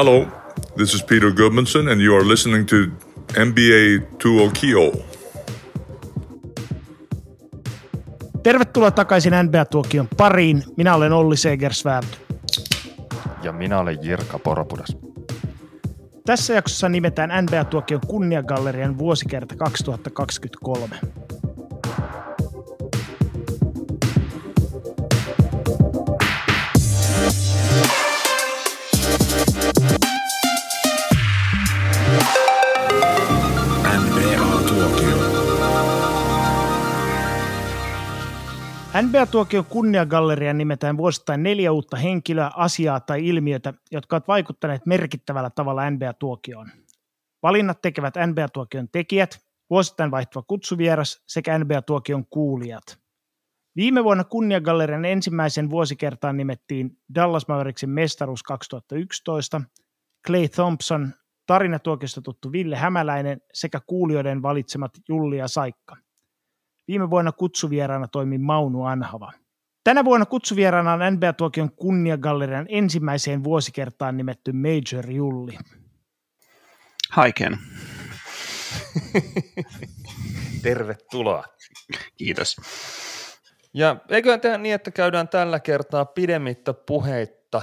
Hello, this is Peter Goodmanson, and you are listening to NBA Tuokio. Tervetuloa takaisin NBA-tuokion pariin. Minä olen Olli Segersvärd. Ja minä olen Jirka Poropudas. Tässä jaksossa nimetään NBA-tuokion kunniagallerian vuosikerta 2023. NBA-tuokion kunniagallerian nimetään vuosittain neljä uutta henkilöä, asiaa tai ilmiötä, jotka ovat vaikuttaneet merkittävällä tavalla NBA-tuokioon. Valinnat tekevät NBA-tuokion tekijät, vuosittain vaihtuva kutsuvieras sekä NBA-tuokion kuulijat. Viime vuonna kunniagallerian ensimmäisen vuosikertaan nimettiin Dallas Mavericksin mestaruus 2011, Clay Thompson, tarinatuokiosta tuttu Ville Hämäläinen sekä kuulijoiden valitsemat Julli ja Saikka – Viime vuonna kutsuvieraana toimi Maunu Anhava. Tänä vuonna kutsuvieraana on NBA-tuokion kunniagallerian ensimmäiseen vuosikertaan nimetty Major Julli. Hi Ken. Tervetuloa. Kiitos. Ja eiköhän tehdä niin, että käydään tällä kertaa pidemmittä puheitta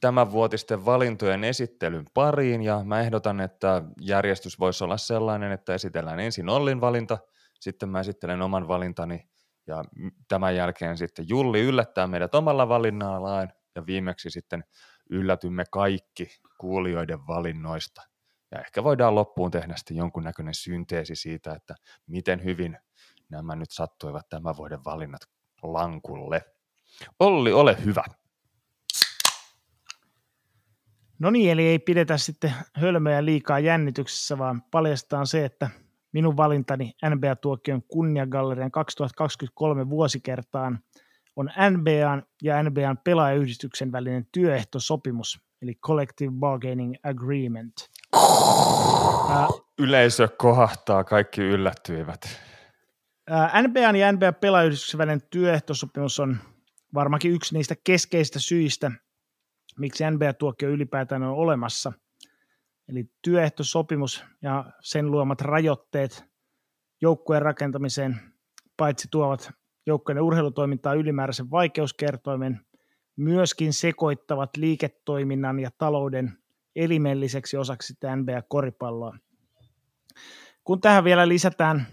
tämän vuotisten valintojen esittelyn pariin, ja mä ehdotan, että järjestys voisi olla sellainen, että esitellään ensin Ollin valinta – sitten mä esittelen oman valintani ja tämän jälkeen sitten Julli yllättää meidät omalla valinnallaan ja viimeksi sitten yllätymme kaikki kuulijoiden valinnoista. Ja ehkä voidaan loppuun tehdä sitten jonkunnäköinen synteesi siitä, että miten hyvin nämä nyt sattuivat tämän vuoden valinnat lankulle. Olli, ole hyvä. No niin, eli ei pidetä sitten hölmöjä liikaa jännityksessä, vaan paljastetaan se, että minun valintani NBA-tuokion kunniagallerian 2023 vuosikertaan on NBAn ja NBAn pelaajayhdistyksen välinen työehtosopimus, eli Collective Bargaining Agreement. Yleisö kohahtaa, kaikki yllättyivät. NBAn ja NBA pelaajayhdistyksen välinen työehtosopimus on varmaankin yksi niistä keskeisistä syistä, miksi NBA-tuokio ylipäätään on olemassa – Eli työehtosopimus ja sen luomat rajoitteet joukkueen rakentamiseen paitsi tuovat joukkueen urheilutoimintaa ylimääräisen vaikeuskertoimen, myöskin sekoittavat liiketoiminnan ja talouden elimelliseksi osaksi sitä NBA-koripalloa. Kun tähän vielä lisätään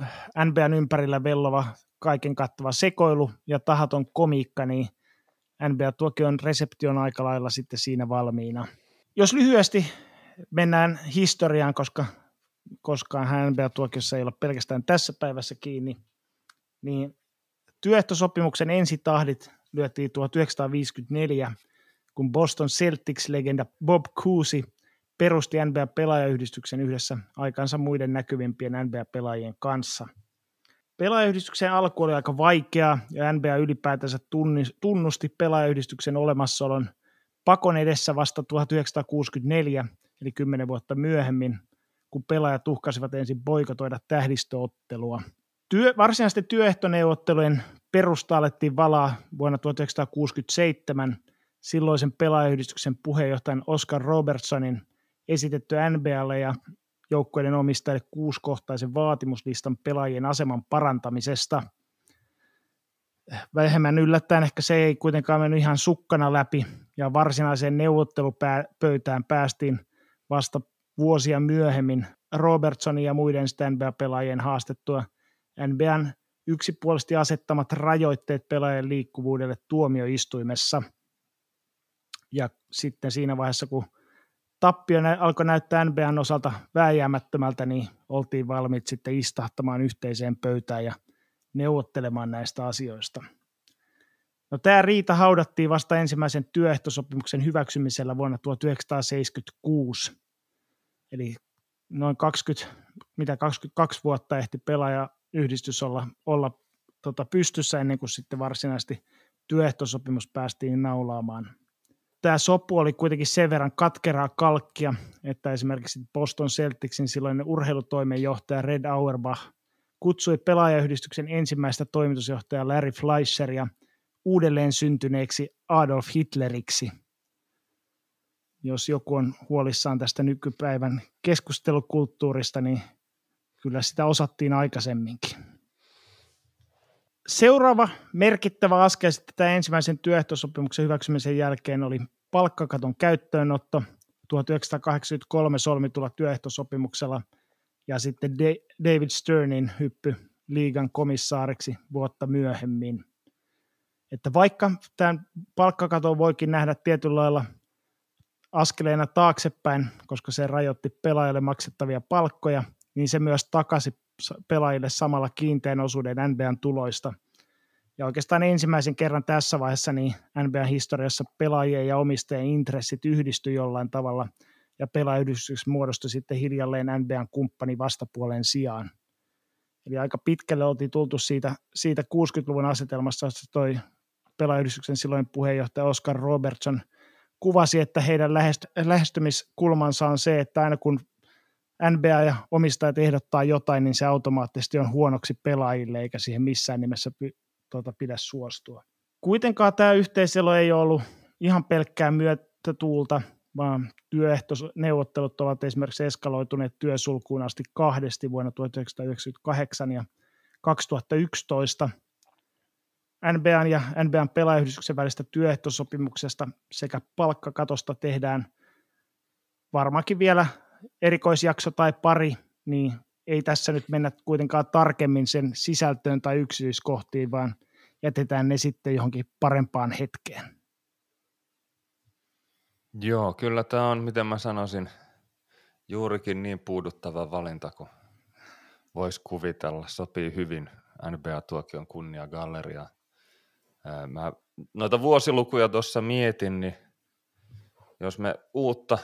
äh, NBAn ympärillä vellova kaiken kattava sekoilu ja tahaton komiikka, niin NBA-tuokion resepti on aika lailla sitten siinä valmiina. Jos lyhyesti mennään historiaan, koska koskaan NBA-tuokiossa ei ole pelkästään tässä päivässä kiinni, niin työehtosopimuksen ensitahdit lyötiin 1954, kun Boston Celtics-legenda Bob Cousy perusti NBA-pelaajayhdistyksen yhdessä aikansa muiden näkyvimpien NBA-pelaajien kanssa. Pelaajayhdistyksen alku oli aika vaikeaa ja NBA ylipäätänsä tunnusti pelaajayhdistyksen olemassaolon pakon edessä vasta 1964 eli kymmenen vuotta myöhemmin, kun pelaajat uhkasivat ensin boikotoida tähdistöottelua. Työ, varsinaisten työehtoneuvottelujen perusta alettiin valaa vuonna 1967 silloisen pelaajayhdistyksen puheenjohtajan Oscar Robertsonin esitetty NBAlle ja joukkueiden omistajille kuuskohtaisen vaatimuslistan pelaajien aseman parantamisesta. Vähemmän yllättäen ehkä se ei kuitenkaan mennyt ihan sukkana läpi ja varsinaiseen neuvottelupöytään päästiin vasta vuosia myöhemmin Robertsonin ja muiden NBA-pelaajien haastettua NBAn yksipuolisesti asettamat rajoitteet pelaajien liikkuvuudelle tuomioistuimessa. Ja sitten siinä vaiheessa, kun tappio alkoi näyttää NBAn osalta vääjäämättömältä, niin oltiin valmiit sitten istahtamaan yhteiseen pöytään ja neuvottelemaan näistä asioista. No, tämä riita haudattiin vasta ensimmäisen työehtosopimuksen hyväksymisellä vuonna 1976. Eli noin 20, mitä 22 vuotta ehti pelaajayhdistys olla, olla tota, pystyssä ennen kuin sitten varsinaisesti työehtosopimus päästiin naulaamaan. Tämä sopu oli kuitenkin sen verran katkeraa kalkkia, että esimerkiksi Boston Celticsin silloinen urheilutoimenjohtaja Red Auerbach kutsui pelaajayhdistyksen ensimmäistä toimitusjohtajaa Larry Fleischeria uudelleen syntyneeksi Adolf Hitleriksi. jos joku on huolissaan tästä nykypäivän keskustelukulttuurista, niin kyllä sitä osattiin aikaisemminkin. Seuraava merkittävä askel tämän ensimmäisen työehtosopimuksen hyväksymisen jälkeen oli palkkakaton käyttöönotto 1983 solmitulla työehtosopimuksella ja sitten David Sternin hyppy liigan komissaariksi vuotta myöhemmin. Että vaikka tämän palkkakaton voikin nähdä tietyllä lailla askeleena taaksepäin, koska se rajoitti pelaajalle maksettavia palkkoja, niin se myös takasi pelaajille samalla kiinteän osuuden NBAn tuloista. Ja oikeastaan ensimmäisen kerran tässä vaiheessa niin NBAn historiassa pelaajien ja omistajien intressit yhdistyi jollain tavalla, ja pelaajayhdistys muodostui sitten hiljalleen NBAn kumppani vastapuolen sijaan. Eli aika pitkälle oltiin tultu siitä, siitä 60-luvun asetelmassa, jossa toi pelaajayhdistyksen silloin puheenjohtaja Oscar Robertson kuvasi, että heidän lähestymiskulmansa on se, että aina kun NBA ja omistajat ehdottaa jotain, niin se automaattisesti on huonoksi pelaajille, eikä siihen missään nimessä py, tuota, pidä suostua. Kuitenkaan tämä yhteiselo ei ollut ihan pelkkää myötätuulta, vaan työehtoneuvottelut ovat esimerkiksi eskaloituneet työsulkuun asti kahdesti vuonna 1998 ja 2011. NBAn ja NBAn pelaajayhdistyksen välistä työehtosopimuksesta sekä palkkakatosta tehdään varmaankin vielä erikoisjakso tai pari, niin ei tässä nyt mennä kuitenkaan tarkemmin sen sisältöön tai yksityiskohtiin, vaan jätetään ne sitten johonkin parempaan hetkeen. Joo, kyllä tämä on, miten mä sanoisin, juurikin niin puuduttava valinta kuin voisi kuvitella. Sopii hyvin NBA-tuokion kunnia-galleria. Mä noita vuosilukuja tuossa mietin, niin jos me uutta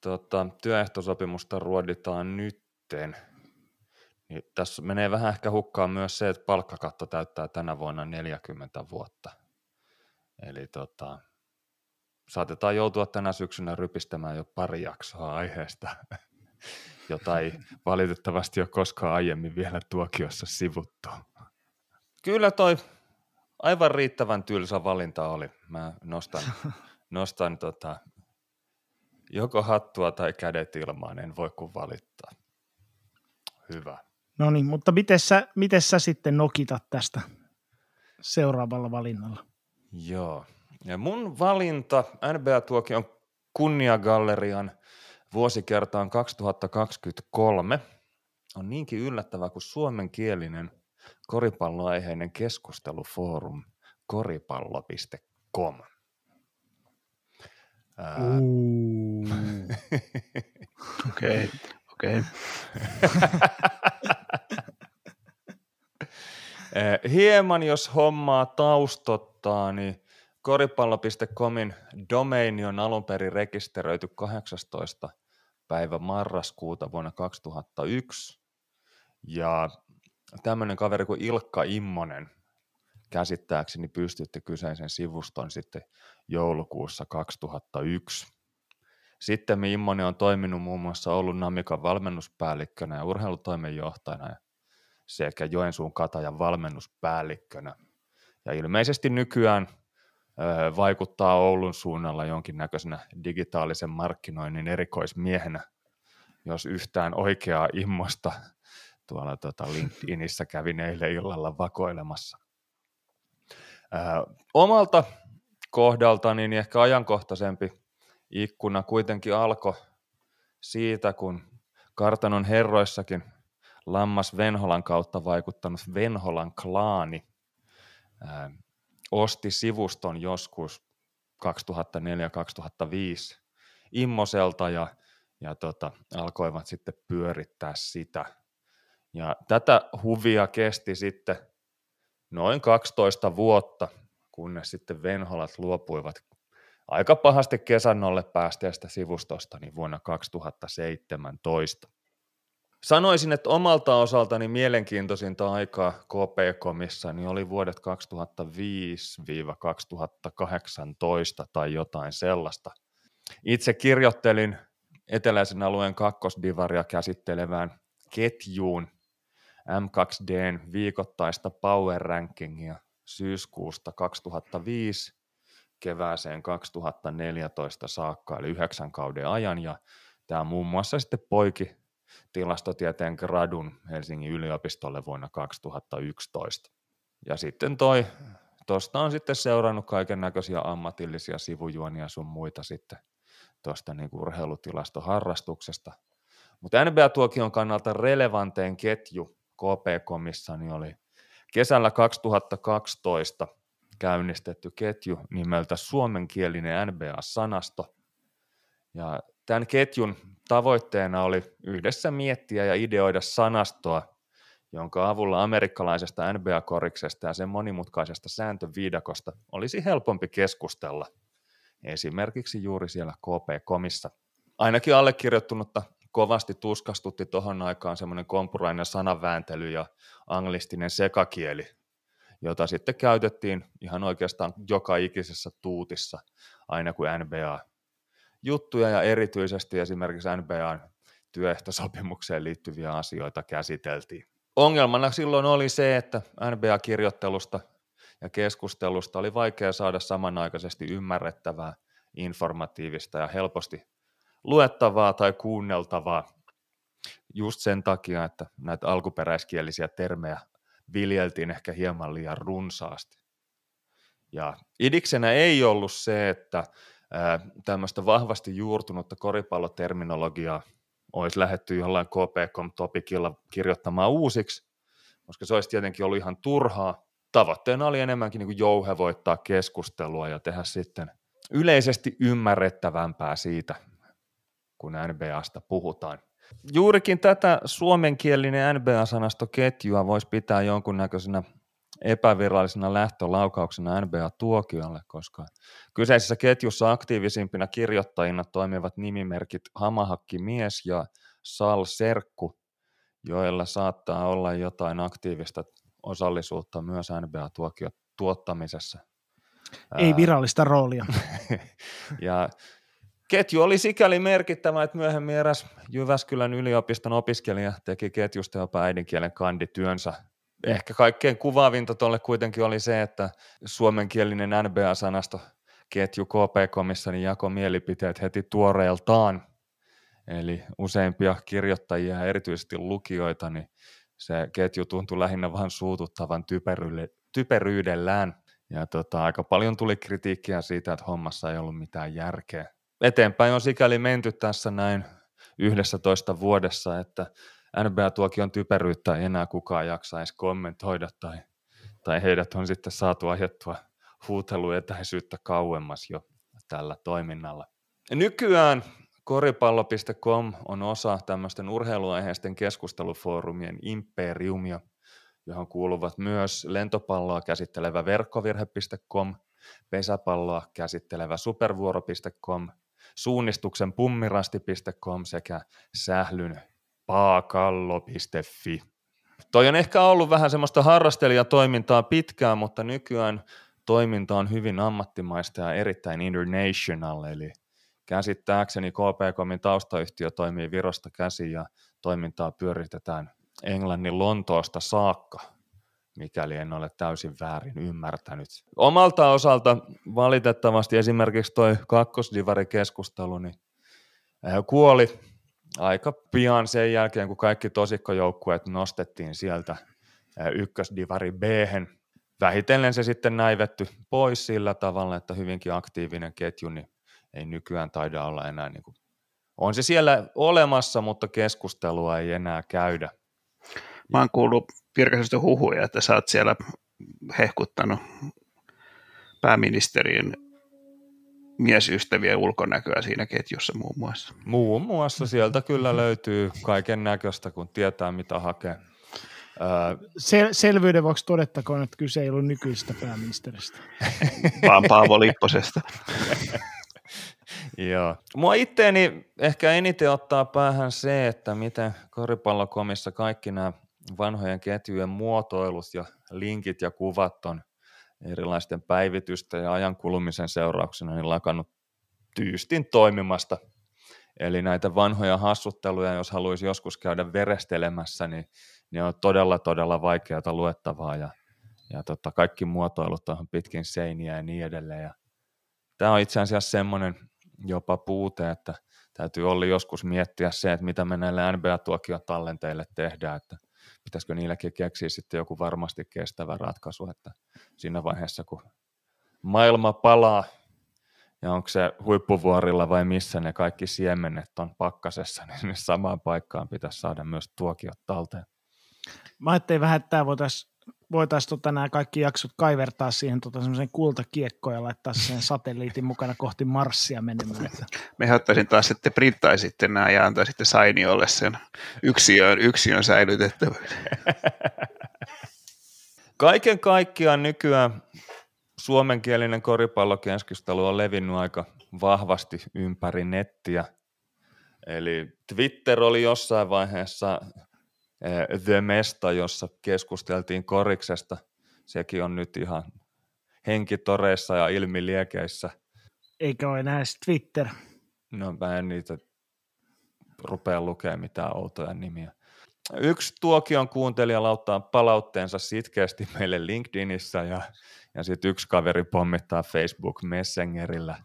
tota, työehtosopimusta ruoditaan nytten, niin tässä menee vähän ehkä hukkaan myös se, että palkkakatto täyttää tänä vuonna 40 vuotta. Eli tota, saatetaan joutua tänä syksynä rypistämään jo pari jaksoa aiheesta, jota ei valitettavasti ole koskaan aiemmin vielä tuokiossa sivuttu. Kyllä toi aivan riittävän tylsä valinta oli. Mä nostan, nostan tota, joko hattua tai kädet ilmaan, en voi kuin valittaa. Hyvä. No niin, mutta miten sä, miten sä sitten nokitat tästä seuraavalla valinnalla? Joo, ja mun valinta NBA-tuokion kunniagallerian vuosikertaan 2023 on niinkin yllättävä kuin suomenkielinen koripalloaiheinen keskustelufoorum koripallo.com. Okei, okei. Hieman jos hommaa taustottaa, niin koripallo.comin domaini on alun perin rekisteröity 18. päivä marraskuuta vuonna 2001. Ja tämmöinen kaveri kuin Ilkka Immonen käsittääkseni pystytti kyseisen sivuston sitten joulukuussa 2001. Sitten Immonen on toiminut muun muassa ollut Namikan valmennuspäällikkönä ja urheilutoimenjohtajana sekä Joensuun Katajan valmennuspäällikkönä. Ja ilmeisesti nykyään vaikuttaa Oulun suunnalla jonkinnäköisenä digitaalisen markkinoinnin erikoismiehenä, jos yhtään oikeaa immosta tuolla tota LinkedInissä kävin eilen illalla vakoilemassa. Ö, omalta kohdaltani niin ehkä ajankohtaisempi ikkuna kuitenkin alkoi siitä, kun kartanon herroissakin lammas Venholan kautta vaikuttanut Venholan klaani osti sivuston joskus 2004-2005 Immoselta ja, ja tota, alkoivat sitten pyörittää sitä. Ja tätä huvia kesti sitten noin 12 vuotta, kunnes sitten Venholat luopuivat aika pahasti kesannolle päästeestä sivustosta niin vuonna 2017. Sanoisin, että omalta osaltani mielenkiintoisinta aikaa KP-komissa niin oli vuodet 2005-2018 tai jotain sellaista. Itse kirjoittelin eteläisen alueen kakkosdivaria käsittelevään ketjuun M2Dn viikoittaista power rankingia syyskuusta 2005 kevääseen 2014 saakka, eli yhdeksän kauden ajan, ja tämä muun muassa sitten poiki tilastotieteen gradun Helsingin yliopistolle vuonna 2011. Ja sitten toi, tuosta on sitten seurannut kaiken näköisiä ammatillisia sivujuonia sun muita sitten tuosta niin urheilutilastoharrastuksesta. Mutta NBA-tuokion kannalta relevantein ketju KP-komissa niin oli kesällä 2012 käynnistetty ketju nimeltä suomenkielinen NBA-sanasto. Ja tämän ketjun tavoitteena oli yhdessä miettiä ja ideoida sanastoa, jonka avulla amerikkalaisesta NBA-koriksesta ja sen monimutkaisesta sääntöviidakosta olisi helpompi keskustella, esimerkiksi juuri siellä KP-komissa. Ainakin allekirjoittunutta kovasti tuskastutti tuohon aikaan semmoinen kompurainen sanavääntely ja anglistinen sekakieli, jota sitten käytettiin ihan oikeastaan joka ikisessä tuutissa, aina kun NBA juttuja ja erityisesti esimerkiksi NBAn työehtosopimukseen liittyviä asioita käsiteltiin. Ongelmana silloin oli se, että NBA-kirjoittelusta ja keskustelusta oli vaikea saada samanaikaisesti ymmärrettävää, informatiivista ja helposti luettavaa tai kuunneltavaa just sen takia, että näitä alkuperäiskielisiä termejä viljeltiin ehkä hieman liian runsaasti. Ja idiksenä ei ollut se, että tämmöistä vahvasti juurtunutta koripalloterminologiaa olisi lähetty jollain KPCom-topikilla kirjoittamaan uusiksi, koska se olisi tietenkin ollut ihan turhaa. Tavoitteena oli enemmänkin niin jouhevoittaa keskustelua ja tehdä sitten yleisesti ymmärrettävämpää siitä, kun NBAsta puhutaan. Juurikin tätä suomenkielinen NBA-sanastoketjua voisi pitää jonkunnäköisenä epävirallisena lähtölaukauksena NBA-tuokiolle, koska kyseisessä ketjussa aktiivisimpina kirjoittajina toimivat nimimerkit Hamahakki Mies ja Sal Serkku, joilla saattaa olla jotain aktiivista osallisuutta myös NBA-tuokion tuottamisessa. Ei virallista roolia. ja ketju oli sikäli merkittävä, että myöhemmin eräs Jyväskylän yliopiston opiskelija teki ketjusta jopa äidinkielen kandityönsä ehkä kaikkein kuvaavinta tuolle kuitenkin oli se, että suomenkielinen NBA-sanasto ketju KP-komissa niin jako mielipiteet heti tuoreeltaan. Eli useimpia kirjoittajia ja erityisesti lukijoita, niin se ketju tuntui lähinnä vähän suututtavan typeryydellään. Ja tota, aika paljon tuli kritiikkiä siitä, että hommassa ei ollut mitään järkeä. Eteenpäin on sikäli menty tässä näin 11 vuodessa, että NBA-tuokion typeryyttä ei enää kukaan jaksa edes kommentoida tai, tai heidät on sitten saatu ajettua huuteluetäisyyttä kauemmas jo tällä toiminnalla. Nykyään koripallo.com on osa tämmöisten urheiluaiheisten keskustelufoorumien imperiumia, johon kuuluvat myös lentopalloa käsittelevä verkkovirhe.com, pesäpalloa käsittelevä supervuoro.com, suunnistuksen pummirasti.com sekä sählyn paakallo.fi. Toi on ehkä ollut vähän semmoista harrastelijatoimintaa pitkään, mutta nykyään toiminta on hyvin ammattimaista ja erittäin international, eli käsittääkseni KPKmin taustayhtiö toimii Virosta käsi ja toimintaa pyöritetään Englannin Lontoosta saakka, mikäli en ole täysin väärin ymmärtänyt. Omalta osalta valitettavasti esimerkiksi toi kakkosdivari-keskustelu niin kuoli aika pian sen jälkeen, kun kaikki tosikkojoukkueet nostettiin sieltä ykkösdivari b vähitellen se sitten näivetty pois sillä tavalla, että hyvinkin aktiivinen ketju niin ei nykyään taida olla enää niin kuin, on se siellä olemassa, mutta keskustelua ei enää käydä. Mä oon kuullut virkaisesta huhuja, että sä oot siellä hehkuttanut pääministerin miesystävien ulkonäköä siinä ketjussa muun muassa. Muun muassa sieltä kyllä löytyy kaiken näköistä, kun tietää mitä hakee. Sel- selvyyden vuoksi todettakoon, että kyse ei ollut nykyistä pääministeristä. Vaan Paavo Lipposesta. Joo. Mua itteeni ehkä eniten ottaa päähän se, että miten koripallokomissa kaikki nämä vanhojen ketjujen muotoilut ja linkit ja kuvat on erilaisten päivitysten ja ajan kulumisen seurauksena niin lakannut tyystin toimimasta. Eli näitä vanhoja hassutteluja, jos haluaisi joskus käydä verestelemässä, niin ne on todella, todella vaikeata luettavaa ja, ja tota, kaikki muotoilut on pitkin seiniä ja niin edelleen. Ja tämä on itse asiassa semmoinen jopa puute, että täytyy olla joskus miettiä se, että mitä me näille NBA-tuokion tallenteille tehdään, että pitäisikö niilläkin keksiä sitten joku varmasti kestävä ratkaisu, että siinä vaiheessa kun maailma palaa ja onko se huippuvuorilla vai missä ne kaikki siemenet on pakkasessa, niin samaan paikkaan pitäisi saada myös tuokiot talteen. Mä ajattelin vähän, että tämä voitaisiin voitais tota nämä kaikki jaksot kaivertaa siihen tota semmoisen kultakiekkoon ja laittaa sen satelliitin mukana kohti Marsia menemään. Me ottaisin taas, että printtaisitte nämä ja antaisitte Sainiolle sen yksiön, yksiön säilytettävyyden. Kaiken kaikkiaan nykyään suomenkielinen koripallokeskustelu on levinnyt aika vahvasti ympäri nettiä. Eli Twitter oli jossain vaiheessa The Mesta, jossa keskusteltiin koriksesta. Sekin on nyt ihan henkitoreissa ja ilmiliekeissä. Eikä ole enää Twitter. No mä en niitä rupea lukemaan mitään outoja nimiä. Yksi tuokion kuuntelija lauttaa palautteensa sitkeästi meille LinkedInissä ja, ja sitten yksi kaveri pommittaa Facebook Messengerillä.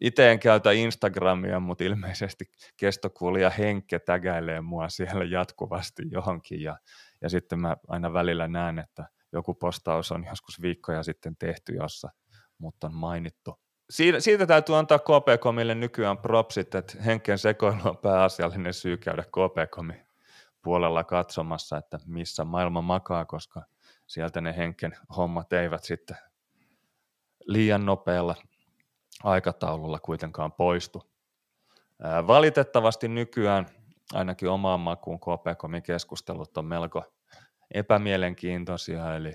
Itse en käytä Instagramia, mutta ilmeisesti kestokuulija Henkke tägäilee mua siellä jatkuvasti johonkin ja, ja sitten mä aina välillä näen, että joku postaus on joskus viikkoja sitten tehty, jossa mutta on mainittu. Siitä, siitä täytyy antaa KPKomille nykyään propsit, että Henken sekoilu on pääasiallinen syy käydä KPKomin puolella katsomassa, että missä maailma makaa, koska sieltä ne henken hommat eivät sitten liian nopealla aikataululla kuitenkaan poistu. Valitettavasti nykyään ainakin omaan makuun KPKmin keskustelut on melko epämielenkiintoisia, eli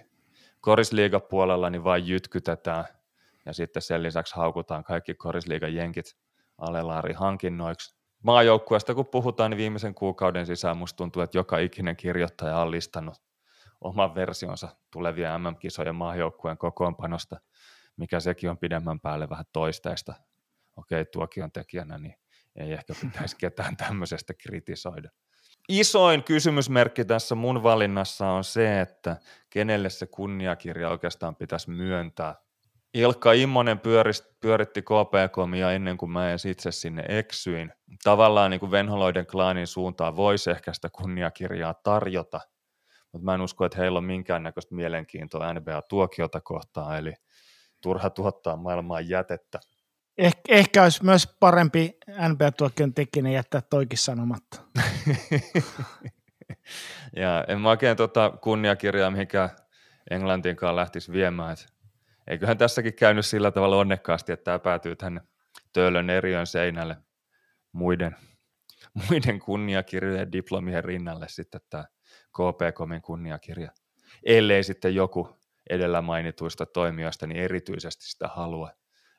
korisliiga puolella niin vain jytkytetään ja sitten sen lisäksi haukutaan kaikki korisliigan jenkit alelaari hankinnoiksi maajoukkueesta kun puhutaan, niin viimeisen kuukauden sisään musta tuntuu, että joka ikinen kirjoittaja on listannut oman versionsa tulevia MM-kisojen maajoukkueen kokoonpanosta, mikä sekin on pidemmän päälle vähän toisteista. Okei, tuokion tekijänä, niin ei ehkä pitäisi ketään tämmöisestä kritisoida. Isoin kysymysmerkki tässä mun valinnassa on se, että kenelle se kunniakirja oikeastaan pitäisi myöntää. Ilkka Immonen pyörist, pyöritti KPKmia ennen kuin mä edes itse sinne eksyin. Tavallaan niin kuin Venholoiden klaanin suuntaan voisi ehkä sitä kunniakirjaa tarjota, mutta mä en usko, että heillä on minkäännäköistä mielenkiintoa NBA-tuokiota kohtaan, eli turha tuottaa maailmaan jätettä. Eh, ehkä olisi myös parempi NBA-tuokion tekijänä jättää toikin sanomatta. ja en mä oikein tuota kunniakirjaa mihinkään Englantiinkaan lähtisi viemään, että eiköhän tässäkin käynyt sillä tavalla onnekkaasti, että tämä päätyy tänne Töölön eriön seinälle muiden, muiden kunniakirjojen diplomien rinnalle sitten tämä KP-komin kunniakirja. Ellei sitten joku edellä mainituista toimijoista niin erityisesti sitä halua.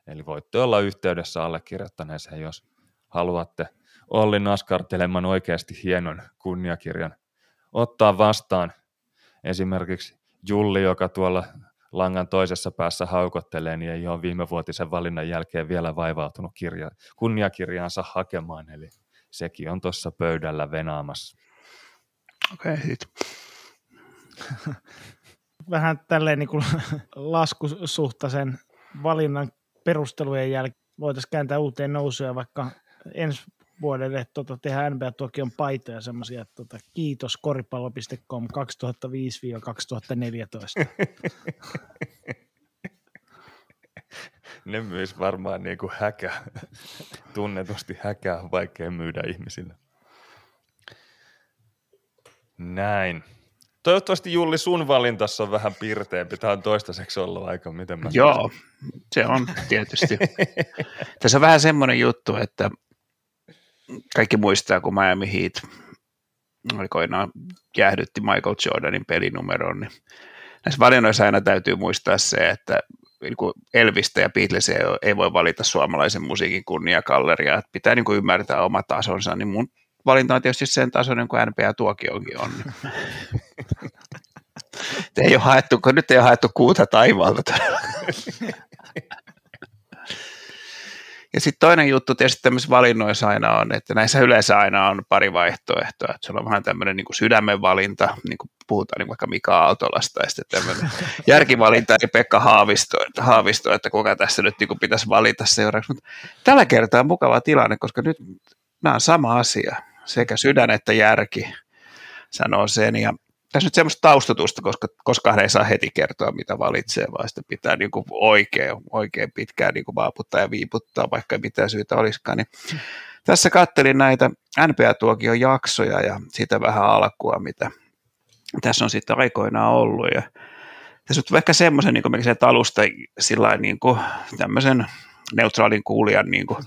Eli voitte olla yhteydessä allekirjoittaneeseen, jos haluatte Olli naskarteleman oikeasti hienon kunniakirjan ottaa vastaan. Esimerkiksi Julli, joka tuolla langan toisessa päässä haukottelee, niin ei ole viime vuotisen valinnan jälkeen vielä vaivautunut kirja, kunniakirjaansa hakemaan, eli sekin on tuossa pöydällä venaamassa. Okei, okay, Vähän tälleen niin kuin laskusuhtaisen valinnan perustelujen jälkeen voitaisiin kääntää uuteen nousuun vaikka ensi vuodelle tota, tehdä NBA Tokion paitoja semmoisia, että tota, kiitos koripallo.com 2005-2014. ne myös varmaan niin kuin häkä, tunnetusti häkää vaikea myydä ihmisille. Näin. Toivottavasti Julli sun valintassa on vähän pirteempi. Tämä on toistaiseksi ollut aika, miten mä... Joo, se on tietysti. Tässä on vähän semmoinen juttu, että kaikki muistaa, kun Miami Heat aikoinaan jäähdytti Michael Jordanin pelinumeron, niin näissä valinnoissa aina täytyy muistaa se, että niin Elvistä ja Beatlesia ei voi valita suomalaisen musiikin kunniakalleria, että pitää niin kuin ymmärtää oma tasonsa, niin mun valinta on tietysti sen tasoinen kuin NBA-tuokiokin on. Ei ole haettu, kun nyt ei ole haettu kuuta taivaalta. Ja sitten toinen juttu tietysti tämmöisissä valinnoissa aina on, että näissä yleensä aina on pari vaihtoehtoa. Että se on vähän tämmöinen niin sydämen valinta, niin kuin puhutaan niin vaikka Mika Autolasta ja sitten tämmöinen järkivalinta ja Pekka Haavisto, Haavisto, että kuka tässä nyt niin pitäisi valita seuraavaksi. Mutta tällä kertaa on mukava tilanne, koska nyt nämä on sama asia, sekä sydän että järki sanoo sen ja tässä nyt semmoista taustatusta, koska koskaan ei saa heti kertoa, mitä valitsee, vaan sitten pitää niin kuin oikein, oikein pitkään niin kuin vaaputtaa ja viiputtaa, vaikka ei mitään syytä olisikaan. Niin tässä kattelin näitä NPA-tuokion jaksoja ja sitä vähän alkua, mitä tässä on sitten aikoinaan ollut. Ja tässä on ehkä semmoisen niin kuin alusta sillä niin kuin, tämmöisen neutraalin kuulijan niin kuin,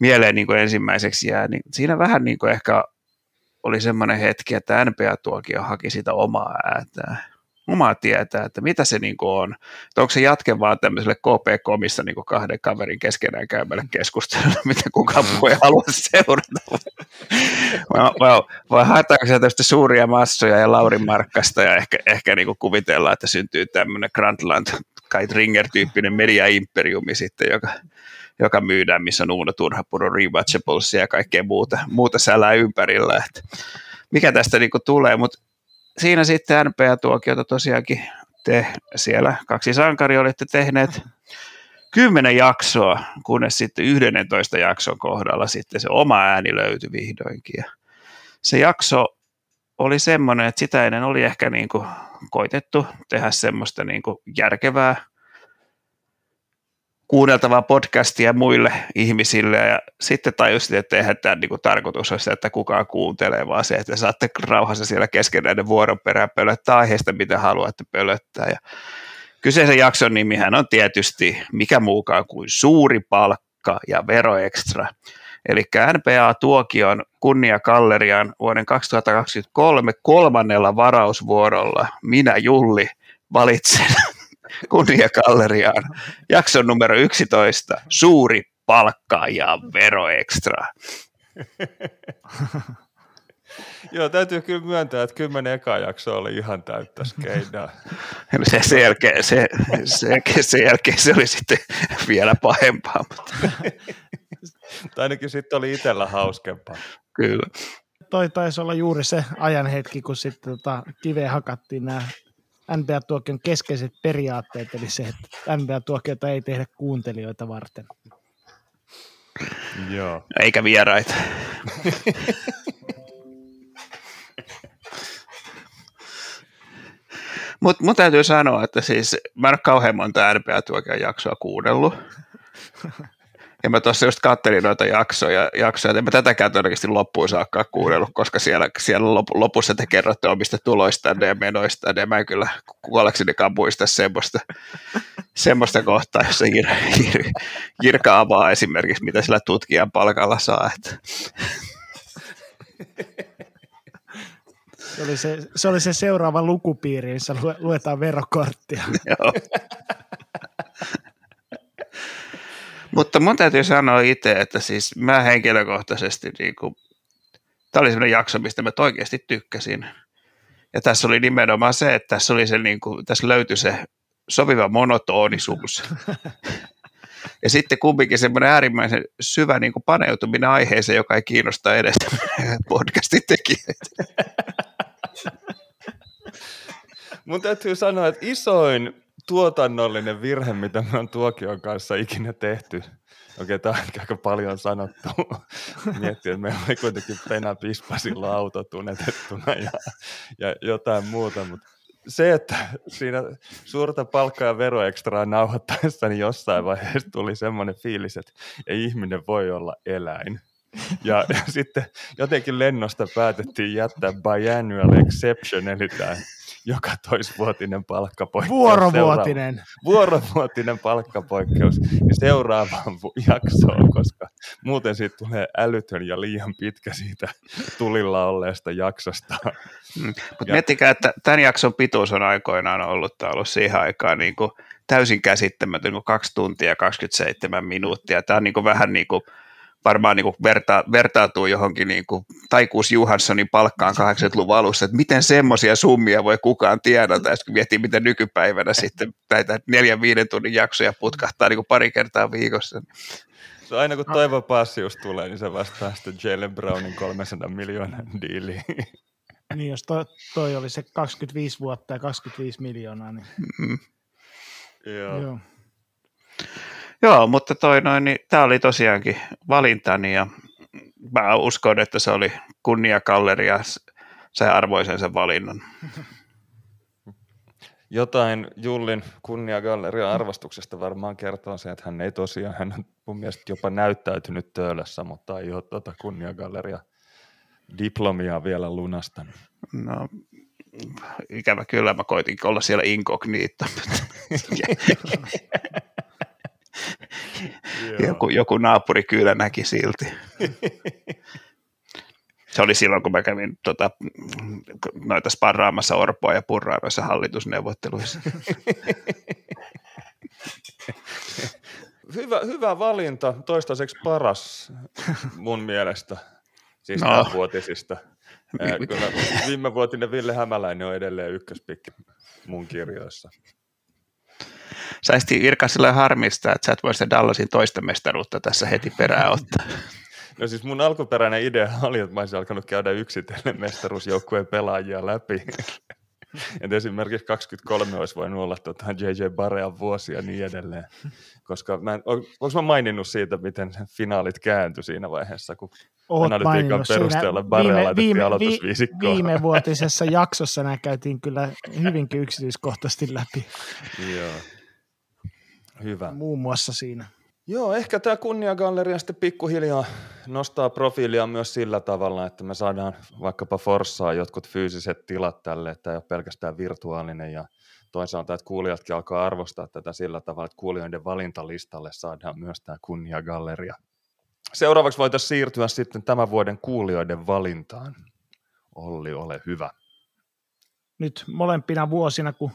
mieleen niin kuin ensimmäiseksi jää, niin siinä vähän niin kuin ehkä oli semmoinen hetki, että NPA-tuokio haki sitä omaa ääntään, omaa tietää, että mitä se niin kuin on. Että onko se jatke vaan tämmöiselle KP-komissa niin kahden kaverin keskenään käymälle keskustelua, mitä kukaan mm. voi halua seurata. vai, vai, vai haetaanko sieltä suuria massoja ja Laurin Markkasta ja ehkä, ehkä niin kuin kuvitellaan, että syntyy tämmöinen Grandland Kite Ringer-tyyppinen media-imperiumi sitten, joka joka myydään, missä on Uno Turhapuro, Rewatchables ja kaikkea muuta, muuta sälää ympärillä. Että mikä tästä niin tulee, mutta siinä sitten NPA-tuokiota tosiaankin te siellä kaksi sankari olette tehneet kymmenen jaksoa, kunnes sitten 11 jakson kohdalla sitten se oma ääni löytyi vihdoinkin. Ja se jakso oli semmoinen, että sitä ennen oli ehkä niin kuin koitettu tehdä semmoista niin kuin järkevää kuunneltavaa podcastia muille ihmisille ja sitten tajusin, että eihän tämä niin tarkoitus ole se, että kukaan kuuntelee, vaan se, että saatte rauhassa siellä kesken näiden vuoron perään pölöttää aiheesta, mitä haluatte pölöttää. Ja kyseisen jakson nimihän on tietysti mikä muukaan kuin suuri palkka ja veroekstra. Eli NPA Tuokion kunniakallerian vuoden 2023 kolmannella varausvuorolla minä Julli valitsen kunniakalleriaan. Jakson numero 11, suuri palkka ja veroekstra. Joo, täytyy kyllä myöntää, että kymmenen eka jakso oli ihan täyttä skeinaa. Se, sen, jälkeen, se, se, sen jälkeen se oli sitten vielä pahempaa. Mutta. tai ainakin sitten oli itsellä hauskempaa. Kyllä. Toi taisi olla juuri se ajanhetki, kun sitten tota, kiveen hakattiin nämä NBA-tuokion keskeiset periaatteet, eli se, että NBA-tuokiota ei tehdä kuuntelijoita varten. Joo. Eikä vieraita. Mutta mun täytyy sanoa, että siis mä en ole kauhean monta NBA-tuokion jaksoa kuunnellut. Ja mä tuossa just kattelin noita jaksoja, jaksoja että en mä tätäkään todennäköisesti loppuun saakka kuunnellut, koska siellä, siellä lopussa te kerrotte omista tuloista ja menoista, ja mä en kyllä kuoleksenikaan muista semmoista, semmoista kohtaa, jossa Jir, Jir, Jirka avaa esimerkiksi, mitä sillä tutkijan palkalla saa. Että. Se oli se, se oli se seuraava lukupiiri, missä luetaan verokorttia. Joo. Mutta mun täytyy sanoa itse, että siis mä henkilökohtaisesti, niin kuin, tämä oli sellainen jakso, mistä mä oikeasti tykkäsin. Ja tässä oli nimenomaan se, että tässä, oli se, niin kuin, tässä löytyi se sopiva monotonisuus. ja sitten kumminkin semmoinen äärimmäisen syvä niin kuin paneutuminen aiheeseen, joka ei kiinnosta edes podcastin tekijöitä. Mun täytyy sanoa, että isoin tuotannollinen virhe, mitä me on Tuokion kanssa ikinä tehty. Okei, tämä on aika paljon sanottu. Miettii, että meillä oli kuitenkin Pena Pispasilla auto ja, ja jotain muuta, mutta se, että siinä suurta palkkaa ja veroekstraa nauhoittaessa, niin jossain vaiheessa tuli semmoinen fiilis, että ei ihminen voi olla eläin. Ja, ja sitten jotenkin lennosta päätettiin jättää biannual exception, eli tämä joka toisvuotinen palkkapoikkeus. Vuorovuotinen. Seuraava, vuorovuotinen palkkapoikkeus niin seuraavaan jaksoon, koska muuten siitä tulee älytön ja liian pitkä siitä tulilla olleesta jaksosta. Mm. Mutta miettikää, että tämän jakson pituus on aikoinaan ollut, tämä on ollut siihen aikaan niin kuin täysin käsittämätön, niin kuin 2 tuntia 27 minuuttia. Tämä on niin kuin vähän niin kuin varmaan niin kuin verta, vertautuu johonkin niin kuin Taikuus Johanssonin palkkaan 80-luvun alussa, että miten semmoisia summia voi kukaan tiedata, jos miettii, miten nykypäivänä sitten näitä neljän viiden tunnin jaksoja putkahtaa niin kuin pari kertaa viikossa. Se aina kun Toivo Passius tulee, niin se vastaa sitten Jalen Brownin 300 miljoonan diiliin. Niin, jos toi, toi oli se 25 vuotta ja 25 miljoonaa, niin Mm. Joo. joo. Joo, mutta toi noin, niin tämä oli tosiaankin valintani ja mä uskon, että se oli kunniakalleri ja s- sai arvoisensa valinnan. Jotain Jullin kunniagallerian arvostuksesta varmaan kertoo se, että hän ei tosiaan, hän on mun mielestä jopa näyttäytynyt töölössä, mutta ei ole tuota kunniagalleria diplomia vielä lunastanut. No, ikävä kyllä, mä koitin olla siellä inkognito. joku, joku naapuri kyllä näki silti. Se oli silloin, kun mä kävin tota, noita sparraamassa Orpoa ja Purraa noissa hallitusneuvotteluissa. Hyvä, hyvä valinta, toistaiseksi paras mun mielestä, siis No. vuotisista. Kyllä viimevuotinen Ville Hämäläinen on edelleen ykköspikki mun kirjoissa. Saisti Irka sillä harmistaa, että sä et voi sitä Dallasin toista mestaruutta tässä heti perään ottaa. No siis mun alkuperäinen idea oli, että mä olisin alkanut käydä yksitellen mestaruusjoukkueen pelaajia läpi. Et esimerkiksi 23 olisi voinut olla tota JJ Barean vuosi ja niin edelleen. Koska mä en, on- onko mä maininnut siitä, miten finaalit kääntyi siinä vaiheessa, kun Oot analytiikan perusteella Barea laitettiin aloitusviisikkoon. viimevuotisessa jaksossa nämä käytiin kyllä hyvinkin yksityiskohtaisesti läpi, Joo. Hyvä. muun muassa siinä. Joo, ehkä tämä kunniagalleria sitten pikkuhiljaa nostaa profiilia myös sillä tavalla, että me saadaan vaikkapa Forssaa jotkut fyysiset tilat tälle, että ei ole pelkästään virtuaalinen ja toisaalta, että kuulijatkin alkaa arvostaa tätä sillä tavalla, että kuulijoiden valintalistalle saadaan myös tämä kunniagalleria. Seuraavaksi voitaisiin siirtyä sitten tämän vuoden kuulijoiden valintaan. Olli, ole hyvä. Nyt molempina vuosina, kun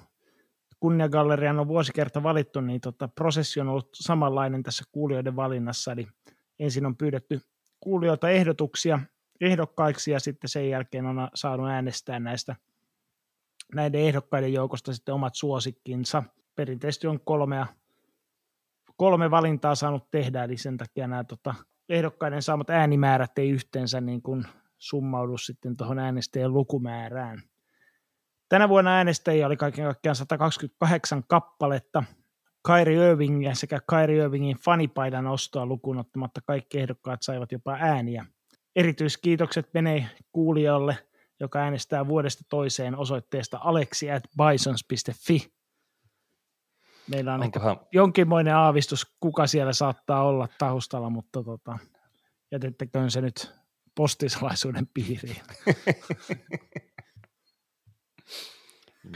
kunniagallerian on vuosikerta valittu, niin tota, prosessi on ollut samanlainen tässä kuulijoiden valinnassa. Eli ensin on pyydetty kuulijoilta ehdotuksia ehdokkaiksi ja sitten sen jälkeen on saanut äänestää näistä näiden ehdokkaiden joukosta sitten omat suosikkinsa. Perinteisesti on kolmea, kolme valintaa saanut tehdä, eli sen takia nämä tota, ehdokkaiden saamat äänimäärät ei yhteensä niin kuin summaudu sitten tuohon äänestäjien lukumäärään. Tänä vuonna äänestäjiä oli kaiken kaikkiaan 128 kappaletta. Kyrie Irvingia sekä Kyrie Irvingin fanipaidan ostoa lukuun ottamatta kaikki ehdokkaat saivat jopa ääniä. Erityiskiitokset menee kuulijalle, joka äänestää vuodesta toiseen osoitteesta aleksi at bisons.fi. Meillä on Onkohan, jonkinmoinen aavistus, kuka siellä saattaa olla taustalla, mutta tota, jätettäköön se nyt postisalaisuuden piiriin.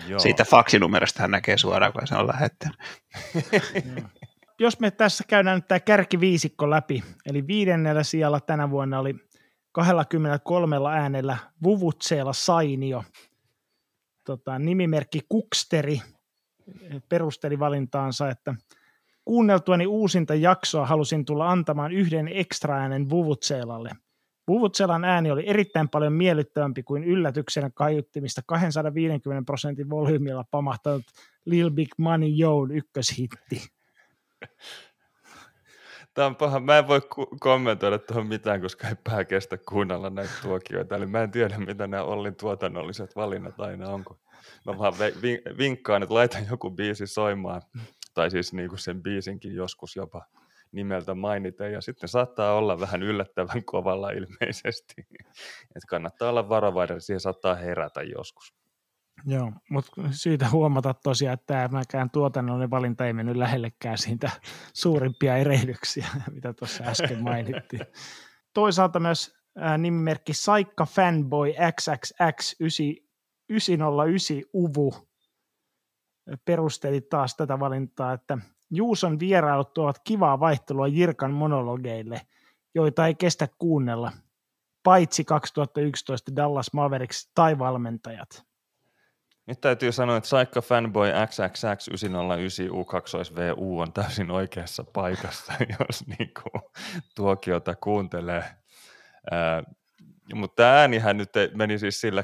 joo. Siitä faksinumerosta hän näkee suoraan, kun se on lähettänyt. Jos me tässä käydään nyt tämä kärkiviisikko läpi, eli viidennellä sijalla tänä vuonna oli 23 äänellä Vuvutseela Sainio, tota, nimimerkki Kuksteri perusteli valintaansa, että kuunneltuani uusinta jaksoa halusin tulla antamaan yhden ekstra äänen Vuvutseelalle. Vuvutselan ääni oli erittäin paljon miellyttävämpi kuin yllätyksenä kaiuttimista 250 prosentin volyymilla pamahtanut Lil Big Money Joe ykköshitti. Tämä on paha. Mä en voi ku- kommentoida tuohon mitään, koska ei pää kestä kuunnella näitä tuokioita. Eli mä en tiedä, mitä nämä Ollin tuotannolliset valinnat aina on. Kun mä vaan vinkkaan, että laitan joku biisi soimaan. Tai siis niin kuin sen biisinkin joskus jopa nimeltä mainiten. Ja sitten saattaa olla vähän yllättävän kovalla ilmeisesti. Että kannattaa olla varovainen, siihen saattaa herätä joskus. Joo, mutta syytä huomata tosiaan, että tämäkään tuotannollinen valinta ei mennyt lähellekään siitä suurimpia erehdyksiä, mitä tuossa äsken mainittiin. Toisaalta myös nimimerkki Saikka Fanboy XXX 909 Uvu perusteli taas tätä valintaa, että Juuson vierailut tuovat kivaa vaihtelua Jirkan monologeille, joita ei kestä kuunnella, paitsi 2011 Dallas Mavericks tai valmentajat. Nyt täytyy sanoa, että Saikka Fanboy XXX 909 U2VU on täysin oikeassa paikassa, jos niinku tuokiota kuuntelee. Mutta tämä äänihän nyt meni siis sillä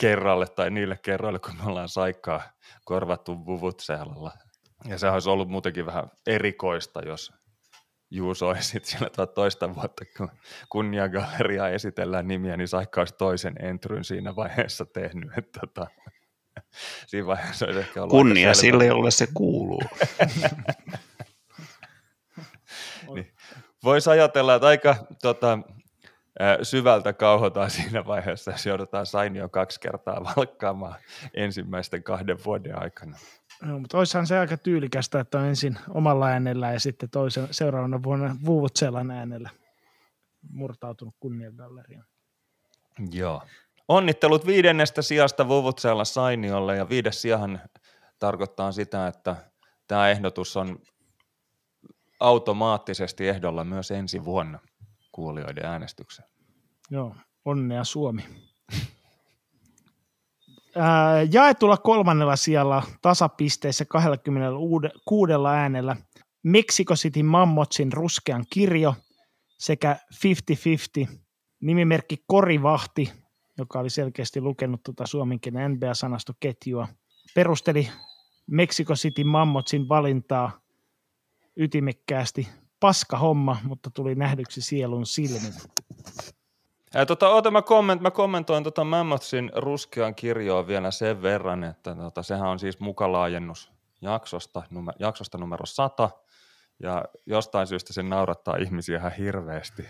kerralle tai niille kerroille, kun me ollaan Saikkaa korvattu Vuvutseelalla. Ja se olisi ollut muutenkin vähän erikoista, jos Juuso olisi sitten siellä toista vuotta, kun kunniagalleriaa esitellään nimiä, niin Saikka olisi toisen entryn siinä vaiheessa tehnyt. Että tota, siinä vaiheessa olisi ehkä ollut Kunnia sille, jolle se kuuluu. niin, Voisi ajatella, että aika tota, syvältä kauhotaan siinä vaiheessa, jos joudutaan Sainio kaksi kertaa valkkaamaan ensimmäisten kahden vuoden aikana. No, mutta olisihan se aika tyylikästä, että on ensin omalla äänellä ja sitten toisen seuraavana vuonna Vuuvutselan äänellä murtautunut kunniagalleriaan. Joo. Onnittelut viidennestä sijasta Vuvutsella Sainiolle ja viides sijahan tarkoittaa sitä, että tämä ehdotus on automaattisesti ehdolla myös ensi vuonna kuulijoiden äänestyksen. Joo, onnea Suomi. Ää, jaetulla kolmannella sijalla tasapisteissä 26 äänellä Mexico City Mammotsin ruskean kirjo sekä 50-50 nimimerkki Korivahti, joka oli selkeästi lukenut tuota suomenkielen NBA-sanastoketjua, perusteli Mexico City Mammotsin valintaa ytimekkäästi. Paska homma, mutta tuli nähdyksi sielun silmin. Ja tota, oota, mä, komment, mä kommentoin tota Mammothin ruskean kirjoa vielä sen verran, että tota, sehän on siis mukalaajennus jaksosta, numer, jaksosta numero 100, ja jostain syystä se naurattaa ihmisiä ihan hirveästi.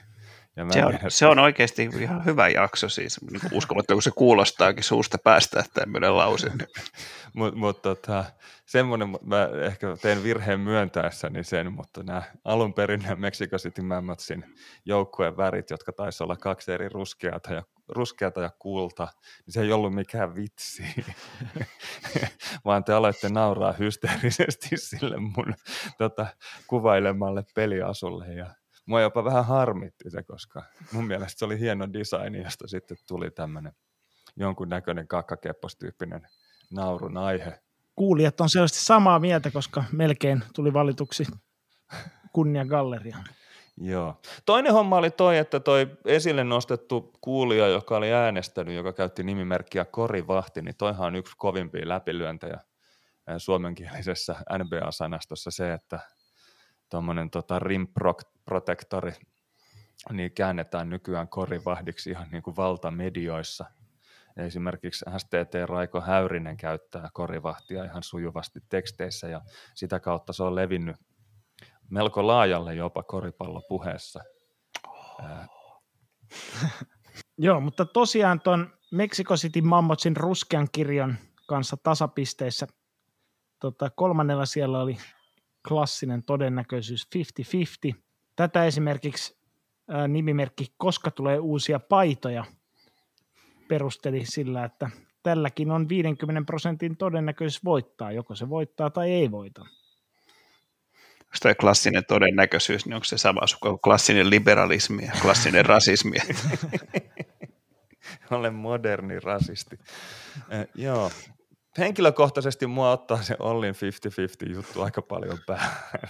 Ja se, on, se on oikeasti ihan hyvä jakso siis, niin uskomatta kun se kuulostaakin suusta päästä tämmöinen lause. mutta mut, tota, semmoinen, mä ehkä tein virheen myöntäessäni sen, mutta nämä alun perin nämä Mexico City Mammotsin joukkueen värit, jotka taisi olla kaksi eri ruskeata ja, ruskeata ja kulta, niin se ei ollut mikään vitsi, vaan te aloitte nauraa hysteerisesti sille mun tota, kuvailemalle peliasulle ja mua jopa vähän harmitti se, koska mun mielestä se oli hieno design, josta sitten tuli tämmöinen jonkun näköinen kakkakeppostyyppinen naurun aihe. Kuulijat on selvästi samaa mieltä, koska melkein tuli valituksi kunnia galleria. Joo. Toinen homma oli toi, että toi esille nostettu kuulija, joka oli äänestänyt, joka käytti nimimerkkiä Korivahti, niin toihan on yksi kovimpia läpilyöntejä suomenkielisessä NBA-sanastossa se, että tuommoinen tota rim protektori, niin käännetään nykyään korivahdiksi ihan niin kuin valtamedioissa. Esimerkiksi STT Raiko Häyrinen käyttää korivahtia ihan sujuvasti teksteissä ja sitä kautta se on levinnyt melko laajalle jopa koripallopuheessa. Oh. Joo, mutta tosiaan tuon Mexico City Mammotsin ruskean kirjan kanssa tasapisteissä tota, kolmannella siellä oli klassinen todennäköisyys 50-50. Tätä esimerkiksi ää, nimimerkki Koska tulee uusia paitoja perusteli sillä, että tälläkin on 50 prosentin todennäköisyys voittaa, joko se voittaa tai ei voita. Onko tämä klassinen todennäköisyys, niin onko se sama kuin klassinen liberalismi ja klassinen rasismi? Olen moderni rasisti. Eh, joo, henkilökohtaisesti mua ottaa se Ollin 50-50 juttu aika paljon päähän.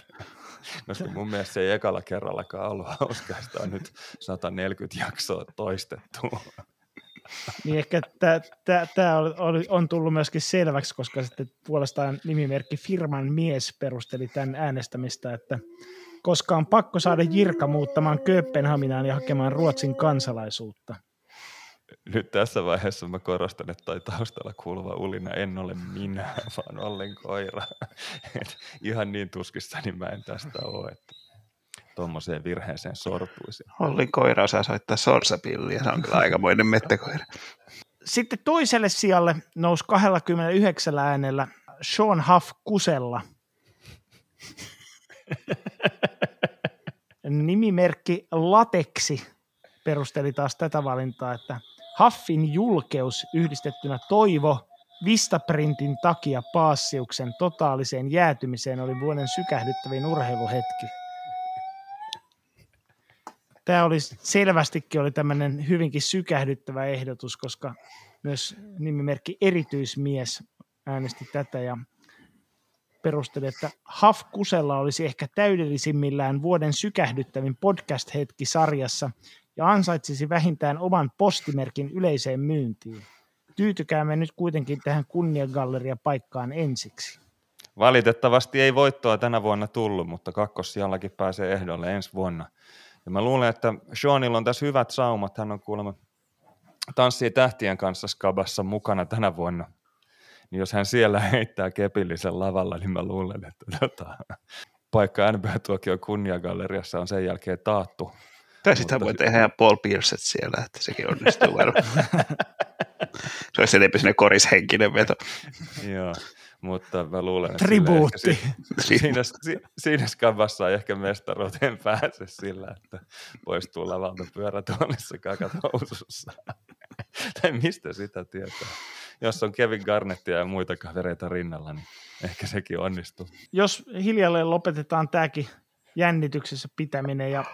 Koska mun mielestä se ei ekalla kerrallakaan ollut hauska, sitä on nyt 140 jaksoa toistettu. Niin ehkä tämä on tullut myöskin selväksi, koska sitten puolestaan nimimerkki Firman mies perusteli tämän äänestämistä, että koska on pakko saada Jirka muuttamaan Kööpenhaminaan ja hakemaan Ruotsin kansalaisuutta – nyt tässä vaiheessa mä korostan, että toi taustalla kuuluva ulina en ole minä, vaan ollen koira. Et ihan niin tuskissani mä en tästä ole, että tuommoiseen virheeseen sortuisin. Ollin koira osaa soittaa sorsapilliä, se on kyllä aikamoinen mettäkoira. Sitten toiselle sijalle nousi 29 äänellä Sean Huff Kusella. Nimimerkki Lateksi perusteli taas tätä valintaa, että Haffin julkeus yhdistettynä toivo Vistaprintin takia Paassiuksen totaaliseen jäätymiseen oli vuoden sykähdyttävin urheiluhetki. Tämä oli selvästikin oli tämmöinen hyvinkin sykähdyttävä ehdotus, koska myös nimimerkki erityismies äänesti tätä ja perusteli, että Haf Kusella olisi ehkä täydellisimmillään vuoden sykähdyttävin podcast-hetki sarjassa, ja ansaitsisi vähintään oman postimerkin yleiseen myyntiin. Tyytykäämme nyt kuitenkin tähän kunniagalleria paikkaan ensiksi. Valitettavasti ei voittoa tänä vuonna tullut, mutta kakkossijallakin pääsee ehdolle ensi vuonna. Ja mä luulen, että Seanilla on tässä hyvät saumat. Hän on kuulemma tanssii tähtien kanssa skabassa mukana tänä vuonna. Niin jos hän siellä heittää kepillisen lavalla, niin mä luulen, että tota, paikka NBA-tuokio kunniagalleriassa on sen jälkeen taattu. Tai sitä voi tehdä Paul Pierce siellä, että sekin onnistuu varmaan. Se olisi enemmän sinne korishenkinen veto. Joo, mutta mä luulen, että Tribuutti. sille ehkä si- siinä, siinä skavassa ei ehkä mestaruuteen pääse sillä, että poistuu lavalta pyörätuolissa kakat housussa. tai mistä sitä tietää. Jos on Kevin Garnettia ja muita kavereita rinnalla, niin ehkä sekin onnistuu. Jos hiljalleen lopetetaan tämäkin jännityksessä pitäminen ja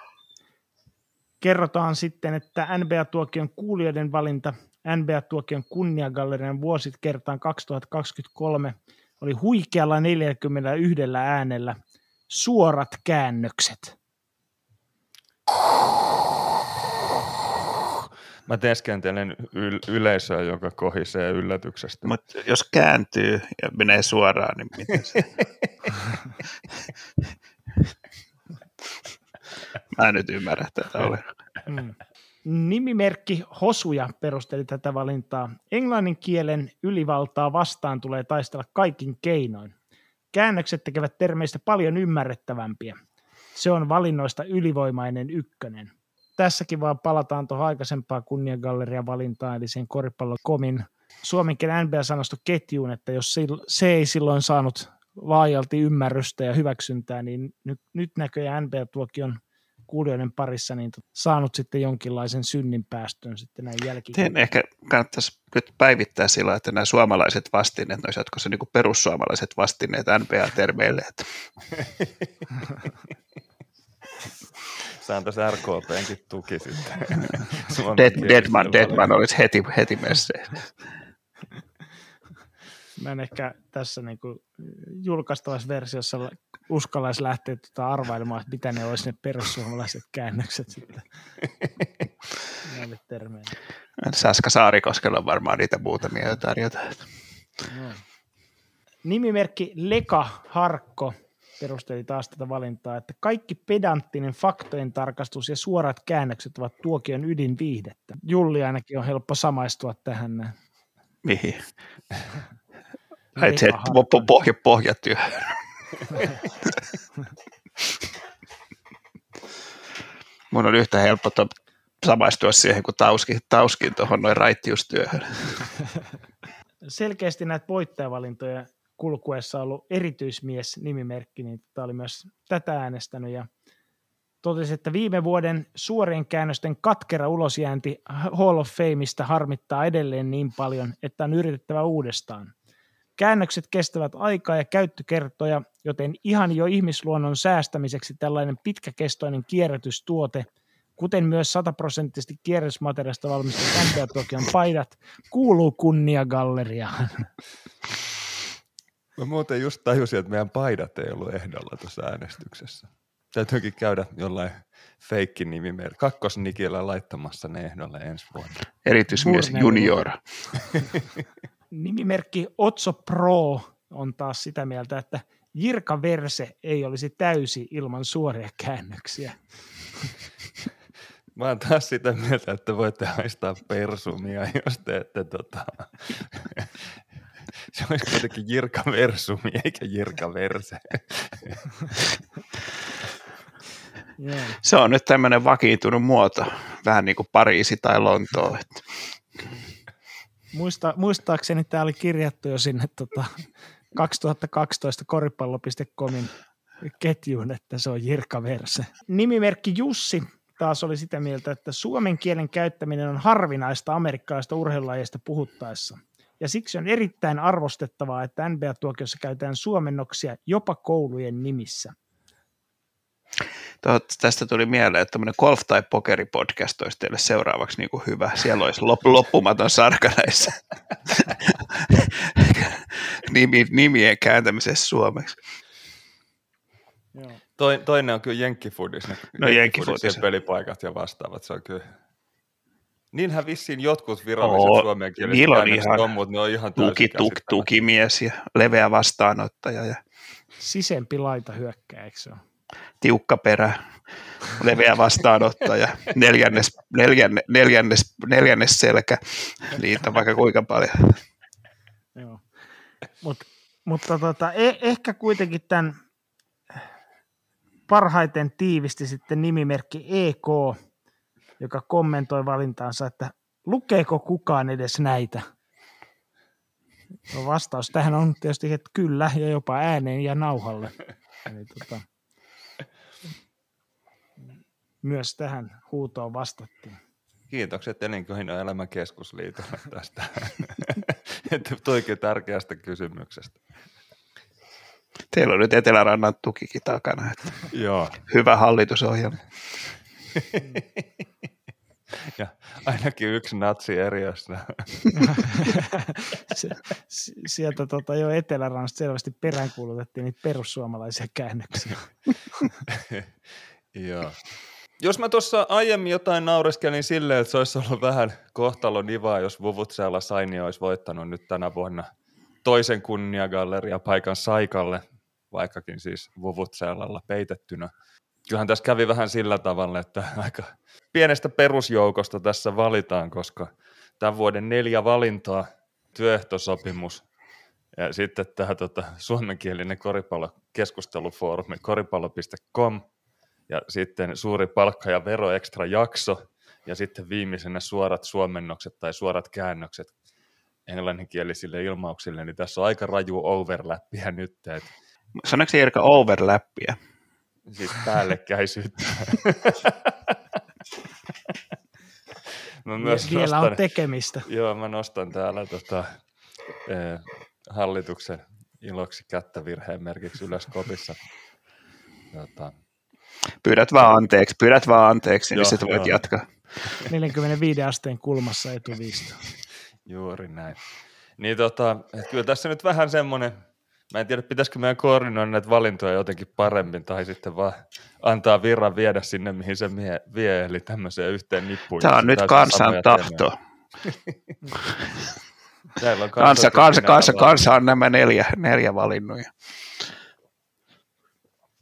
kerrotaan sitten, että NBA-tuokion kuulijoiden valinta NBA-tuokion kunniagallerian vuosit kertaan 2023 oli huikealla 41 äänellä suorat käännökset. Mä teeskentelen yl- yleisöä, joka kohisee yllätyksestä. Mutta jos kääntyy ja menee suoraan, niin miten se? Mä nyt ymmärrä tätä ollenkaan. Mm. Nimimerkki Hosuja perusteli tätä valintaa. Englannin kielen ylivaltaa vastaan tulee taistella kaikin keinoin. Käännökset tekevät termeistä paljon ymmärrettävämpiä. Se on valinnoista ylivoimainen ykkönen. Tässäkin vaan palataan tuohon aikaisempaan kunniagallerian valintaan, eli sen koripallokomin suomenkielen NBA-sanasto ketjuun, että jos se ei silloin saanut laajalti ymmärrystä ja hyväksyntää, niin nyt, nyt näköjään NBA-tuokion kuulijoiden parissa niin saanut sitten jonkinlaisen synnin päästön sitten näin jälkikäteen. Ehkä kannattaisi nyt päivittää sillä, että nämä suomalaiset vastineet, noissa jatkossa niin perussuomalaiset vastineet NBA-termeille. Että... Saan tässä RKPnkin tuki sitten. Dead, Deadman, Deadman olisi heti, heti messeen. Mä en ehkä tässä niin kuin julkaistavassa versiossa uskallaisi lähteä tuota arvailemaan, että mitä ne olisi ne perussuomalaiset käännökset sitten näille termeille. Saska Saarikoskella on varmaan niitä muutamia jo tarjota. No. Nimimerkki Leka Harkko perusteli taas tätä valintaa, että kaikki pedanttinen faktojen tarkastus ja suorat käännökset ovat tuokion ydinviihdettä. Julli ainakin on helppo samaistua tähän. Mihin? Ai se po- pohja, pohjatyö. Mun on yhtä helppo samaistua siihen, kun tauskin, tauskin tuohon noin raittiustyöhön. Selkeästi näitä voittajavalintoja kulkuessa ollut erityismies nimimerkki, niin tämä oli myös tätä äänestänyt ja totesi, että viime vuoden suorien käännösten katkera ulosjäänti Hall of Fameista harmittaa edelleen niin paljon, että on yritettävä uudestaan. Käännökset kestävät aikaa ja käyttökertoja, joten ihan jo ihmisluonnon säästämiseksi tällainen pitkäkestoinen kierrätystuote, kuten myös sataprosenttisesti kierrätysmateriaalista valmistetut Tokion paidat, kuuluu kunniagalleriaan. Mä muuten just tajusin, että meidän paidat ei ollut ehdolla tuossa äänestyksessä. Täytyykin käydä jollain feikki nimimerkki, kakkosnikillä laittamassa ne ehdolle ensi vuonna. Erityismies Murne junior. Nimimerkki Otso Pro on taas sitä mieltä, että Jirka Verse ei olisi täysi ilman suoria käännöksiä. Mä oon taas sitä mieltä, että voitte haistaa persumia, jos teette tota... Se olisi kuitenkin Jirka Versumi, eikä Jirka Verse. Joo. Se on nyt tämmöinen vakiintunut muoto, vähän niin kuin Pariisi tai Lontoo. Että Muista, muistaakseni tämä oli kirjattu jo sinne tota, 2012 koripallo.comin ketjuun, että se on Jirka Verse. Nimimerkki Jussi taas oli sitä mieltä, että suomen kielen käyttäminen on harvinaista amerikkalaista urheilulajista puhuttaessa. Ja siksi on erittäin arvostettavaa, että NBA-tuokiossa käytetään suomennoksia jopa koulujen nimissä. Tuo, tästä tuli mieleen, että tämmöinen golf- tai pokeripodcast olisi teille seuraavaksi niin kuin hyvä. Siellä olisi lop, loppumaton sarka näissä Nimi, nimien kääntämisessä suomeksi. Joo. Toi, toinen on kyllä Jenkkifudis, ne No, Jenkkifudis. Ja pelipaikat ja vastaavat, se on kyllä. Niinhän vissiin jotkut viralliset Oo, on käännökset ihan on, mutta ne on ihan Tuki, tuk, tukimies ja leveä vastaanottaja ja sisempi laita hyökkää, eikö se ole? Tiukka perä, leveä vastaanottaja, neljännes, neljänne, neljännes, neljännes selkä, niitä vaikka kuinka paljon. Joo. Mut, mutta tota, e- ehkä kuitenkin tämän parhaiten tiivisti sitten nimimerkki EK, joka kommentoi valintaansa, että lukeeko kukaan edes näitä? No vastaus tähän on tietysti, että kyllä, ja jopa ääneen ja nauhalle. Eli tota, myös tähän huutoon vastattiin. Kiitokset Elinkeinoelämän keskusliitolle tästä, että tuikin tärkeästä kysymyksestä. Teillä on nyt Etelärannan tukikin takana. Että Joo, hyvä hallitusohjelma. ja ainakin yksi natsi eri jossa. Se, si- sieltä tota, jo Etelärannasta selvästi peräänkuulutettiin niitä perussuomalaisia käännöksiä. Joo. Jos mä tuossa aiemmin jotain naureskelin silleen, että se olisi ollut vähän kohtalon ivaa, jos Vuvutseella Saini olisi voittanut nyt tänä vuonna toisen kunniagalleria paikan Saikalle, vaikkakin siis Vuvutseellalla peitettynä. Kyllähän tässä kävi vähän sillä tavalla, että aika pienestä perusjoukosta tässä valitaan, koska tämän vuoden neljä valintaa, työehtosopimus ja sitten tämä tota, suomenkielinen koripallokeskustelufoorumi koripallo.com ja sitten suuri palkka- ja vero extra jakso ja sitten viimeisenä suorat suomennokset tai suorat käännökset englanninkielisille ilmauksille, niin tässä on aika raju overlappia nyt, että Sanoiko se Erika overlappia? siis päällekkäisyyttä. Mä myös Vielä nostan, on tekemistä. joo, mä nostan täällä tota, eh, hallituksen iloksi kättä virheen merkiksi ylös kopissa. Tota, Pyydät vaan anteeksi, pyydät vaan anteeksi, niin Joo, sitten voit joo. jatkaa. 45 asteen kulmassa etuviisto. Juuri näin. Niin tota, et kyllä tässä nyt vähän semmoinen, mä en tiedä pitäisikö meidän koordinoida näitä valintoja jotenkin paremmin tai sitten vaan antaa virran viedä sinne, mihin se mie, vie, eli tämmöiseen yhteen nippuun. Tämä on nyt kansan tahto. Täällä on Kansa, kansa, kansa, kansa on nämä neljä, neljä valinnut.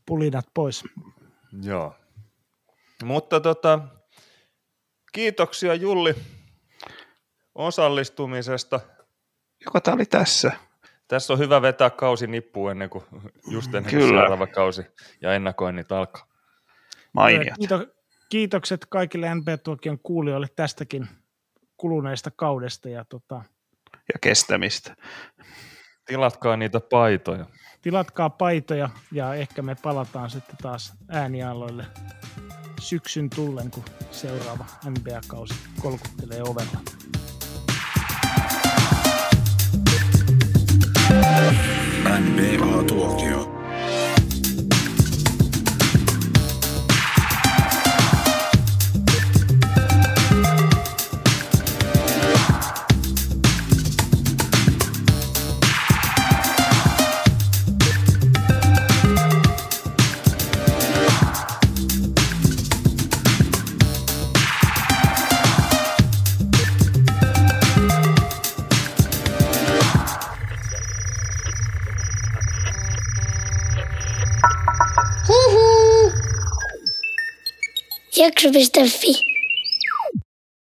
Pulinat pois. Joo. Mutta tota, kiitoksia Julli osallistumisesta. Joko tämä oli tässä? Tässä on hyvä vetää kausi nippuun ennen kuin just ennen kuin Kyllä. seuraava kausi ja ennakoinnit alkaa. Mainiot. Kiito, kiitokset kaikille NB-tuokion kuulijoille tästäkin kuluneesta kaudesta ja tota, Ja kestämistä. Tilatkaa niitä paitoja. Tilatkaa paitoja ja ehkä me palataan sitten taas äänialoille syksyn tullen, kun seuraava NBA-kausi kolkuttelee ovella. NBA-tuokio. Jakso.fi